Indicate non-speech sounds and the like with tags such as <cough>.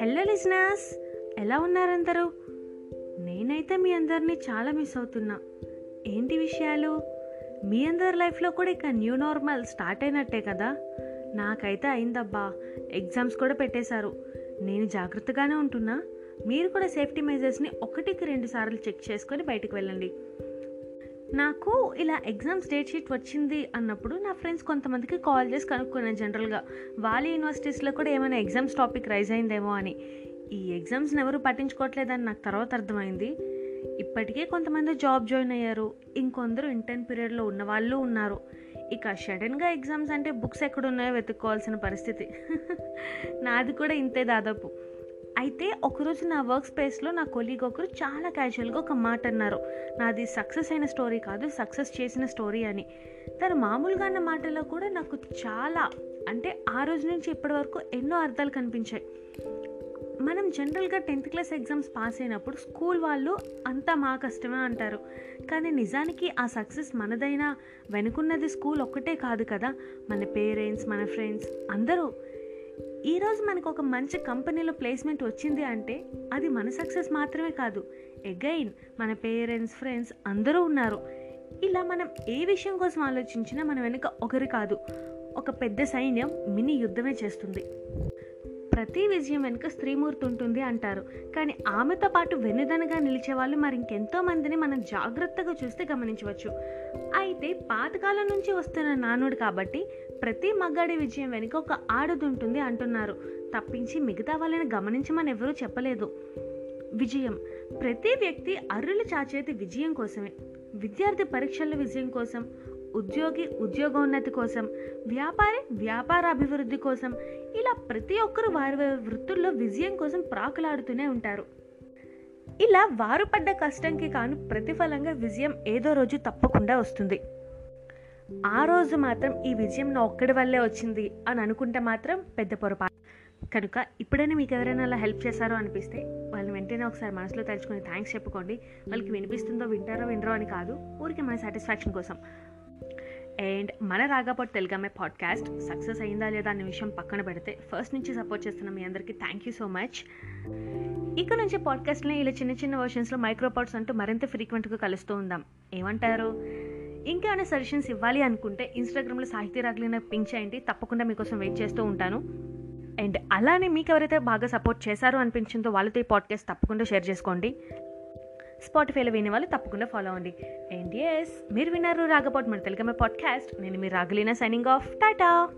Hello listeners ఎలా ఉన్నారందరూ? నేనైతే మీ అందరినీ చాలా మిస్ అవుతున్నా. ఏంటి విషయాలు? మీ అందరి లైఫ్లో కూడా ఇక న్యూ నార్మల్ స్టార్ట్ అయినట్టే కదా? నాకైతే అయిందబ్బా. ఎగ్జామ్స్ కూడా పెట్టేశారు. నేను జాగ్రత్తగానే ఉంటున్నా. మీరు కూడా సేఫ్టీ మెజర్స్ని ఒకటికి రెండు సార్లు చెక్ చేసుకొని బయటకు వెళ్ళండి. నాకు ఇలా ఎగ్జామ్స్ డేట్ షీట్ వచ్చింది అన్నప్పుడు నా ఫ్రెండ్స్ కొంతమందికి కాల్ చేసి కనుక్కున్నాను జనరల్గా వాళ్ళ యూనివర్సిటీస్లో కూడా ఏమైనా ఎగ్జామ్స్ టాపిక్ రైజ్ అయిందేమో అని. ఈ ఎగ్జామ్స్ని ఎవరు పట్టించుకోవట్లేదని నాకు తర్వాత అర్థమైంది. ఇప్పటికే కొంతమంది జాబ్ జాయిన్ అయ్యారు. ఇంకొందరు ఇంటర్న్ పీరియడ్లో ఉన్న వాళ్ళు ఉన్నారు. ఇక సడన్గా ఎగ్జామ్స్ అంటే బుక్స్ ఎక్కడున్నాయో వెతుక్కోవాల్సిన పరిస్థితి. <laughs> నాది కూడా ఇంతే దాదాపు. అయితే ఒకరోజు నా వర్క్ స్పేస్లో నా కొలీగ్ ఒకరు చాలా క్యాజువల్గా ఒక మాట అన్నారు. నాది సక్సెస్ అయిన స్టోరీ కాదు సక్సెస్ చేసిన స్టోరీ అని. తను మామూలుగా అన్న మాటలో కూడా నాకు చాలా అంటే ఆ రోజు నుంచి ఇప్పటి వరకు ఎన్నో అర్థాలు కనిపించాయి. మనం జనరల్గా టెన్త్ క్లాస్ ఎగ్జామ్స్ పాస్ అయినప్పుడు స్కూల్ వాళ్ళు అంతా మా కష్టమే అంటారు. కానీ నిజానికి ఆ సక్సెస్ మనదైనా వెనుకున్నది స్కూల్ ఒక్కటే కాదు కదా. మన పేరెంట్స్ మన ఫ్రెండ్స్ అందరూ ఈరోజు మనకు ఒక మంచి కంపెనీలో ప్లేస్మెంట్ వచ్చింది అంటే అది మన సక్సెస్ మాత్రమే కాదు. ఎగైన్ మన పేరెంట్స్ ఫ్రెండ్స్ అందరూ ఉన్నారు. ఇలా మనం ఏ విషయం కోసం ఆలోచించినా మన వెనుక ఒకరు కాదు. ఒక పెద్ద సైన్యం మినీ యుద్ధమే చేస్తుంది. ప్రతి విజయం వెనుక స్త్రీమూర్తి ఉంటుంది అంటారు. కానీ ఆమెతో పాటు వెన్నుదనగా నిలిచే వాళ్ళు మరి ఇంకెంతో మందిని మనం జాగ్రత్తగా చూస్తే గమనించవచ్చు. అయితే పాతకాలం నుంచి వస్తున్న నానుడు కాబట్టి ప్రతి మగాడి విజయం వెనుక ఒక ఆడదుంటుంది అంటున్నారు. తప్పించి మిగతా వాళ్ళని గమనించమని ఎవరూ చెప్పలేదు. విజయం. ప్రతి వ్యక్తి అర్రులు చాచేది విజయం కోసమే. విద్యార్థి పరీక్షల విజయం కోసం ఉద్యోగి ఉద్యోగోన్నతి కోసం వ్యాపారి వ్యాపార అభివృద్ధి కోసం ఇలా ప్రతి ఒక్కరు వారి వృత్తుల్లో విజయం కోసం ప్రాకులాడుతూనే ఉంటారు. ఇలా వారు పడ్డ కష్టంకి కాను ప్రతిఫలంగా విజయం ఏదో రోజు తప్పకుండా వస్తుంది. ఆ రోజు మాత్రం ఈ విజయం నా ఒక్కడి వల్లే వచ్చింది అని అనుకుంటే మాత్రం పెద్ద పొరపాటు. కనుక ఇప్పుడైనా మీకు ఎవరైనా అలా హెల్ప్ చేశారో అనిపిస్తే వాళ్ళని వెంటనే ఒకసారి మనసులో తలుచుకొని థ్యాంక్స్ చెప్పుకోండి. వాళ్ళకి వినిపిస్తుందో వింటారో వినరో అని కాదు ఊరికి మన సాటిస్ఫాక్షన్ కోసం. అండ్ మన రాగాపట్ తెలుగమ్మే పాడ్కాస్ట్. సక్సెస్ అయిందా లేదా అనే విషయం పక్కన పెడితే ఫస్ట్ నుంచి సపోర్ట్ చేస్తున్న మీ అందరికీ థ్యాంక్ యూ సో మచ్ ఇక నుంచి పాడ్కాస్ట్లో ఇలా చిన్న చిన్న వర్షన్స్లో మైక్రోపాడ్స్ అంటూ మరింత ఫ్రీక్వెంట్గా కలుస్తూ ఉందాం. ఏమంటారు? ఇంకేమైనా సజెషన్స్ ఇవ్వాలి అనుకుంటే ఇన్స్టాగ్రామ్లో సాహితీ రాగలిన పింక్ చేయండి. తప్పకుండా మీకోసం వెయిట్ చేస్తూ ఉంటాను. అండ్ అలానే మీకు ఎవరైతే బాగా సపోర్ట్ చేశారో అనిపించిందో వాళ్ళతో ఈ పాడ్కాస్ట్ తప్పకుండా షేర్ చేసుకోండి. స్పాటిఫైలో వినే వాళ్ళు తప్పకుండా ఫాలో అవ్వండి. అండ్ ఎస్ మీరు విన్నారు రాగపోట్ మన తెలుగు పాడ్కాస్ట్ నేను మీరు రాగలీనా సైనింగ్ ఆఫ్ టాటా